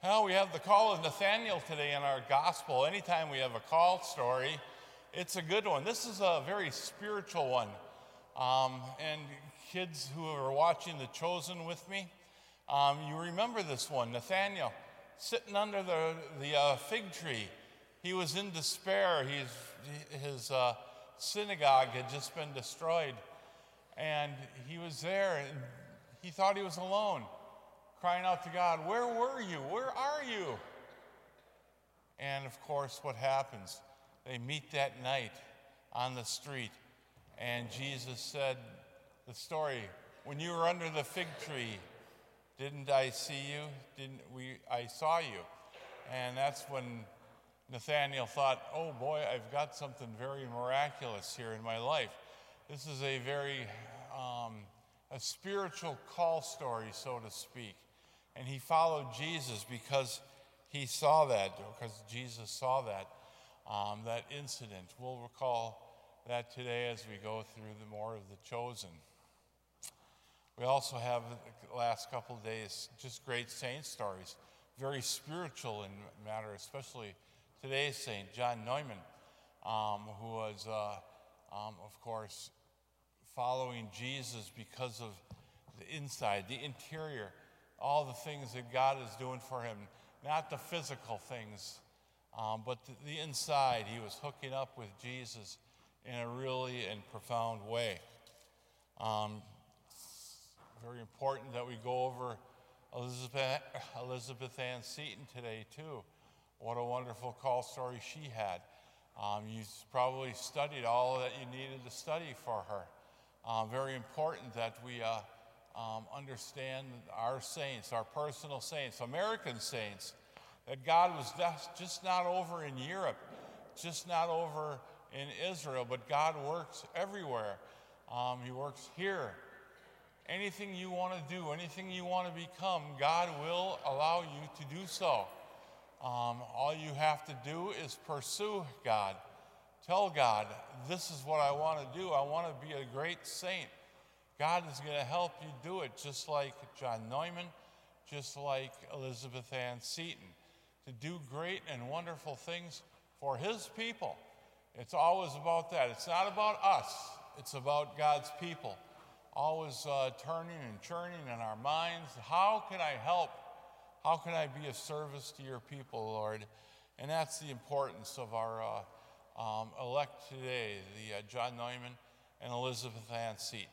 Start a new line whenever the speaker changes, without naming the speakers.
Well, we have the call of Nathaniel today in our gospel. Anytime we have a call story, it's a good one. This is a very spiritual one. Um, and kids who are watching The Chosen with me, um, you remember this one Nathaniel sitting under the, the uh, fig tree. He was in despair. He's, his uh, synagogue had just been destroyed. And he was there and he thought he was alone crying out to God, Where were you? Where are you? And of course, what happens? They meet that night on the street, and Jesus said, The story, when you were under the fig tree, didn't I see you? Didn't we? I saw you. And that's when Nathaniel thought, oh boy, I've got something very miraculous here in my life. This is a very um, a spiritual call story, so to speak. And he followed Jesus because he saw that, because Jesus saw that, um, that incident. We'll recall that today as we go through the more of the chosen. We also have the last couple days just great saint stories, very spiritual in matter, especially today's saint, John Neumann, um, who was, uh, um, of course, following Jesus because of the inside, the interior all the things that God is doing for him, not the physical things, um, but the, the inside. He was hooking up with Jesus in a really and profound way. Um, very important that we go over Elizabeth, Elizabeth Ann Seton today, too. What a wonderful call story she had. Um, you probably studied all that you needed to study for her. Um, very important that we uh, um, understand our saints, our personal saints, American saints, that God was just not over in Europe, just not over in Israel, but God works everywhere. Um, he works here. Anything you want to do, anything you want to become, God will allow you to do so. Um, all you have to do is pursue God. Tell God, this is what I want to do. I want to be a great saint. God is going to help you do it, just like John Neumann, just like Elizabeth Ann Seton, to do great and wonderful things for His people. It's always about that. It's not about us, it's about God's people. Always uh, turning and churning in our minds. How can I help? How can I be of service to your people, Lord? And that's the importance of our uh, um, elect today, the uh, John Neumann and Elizabeth Ann Seton.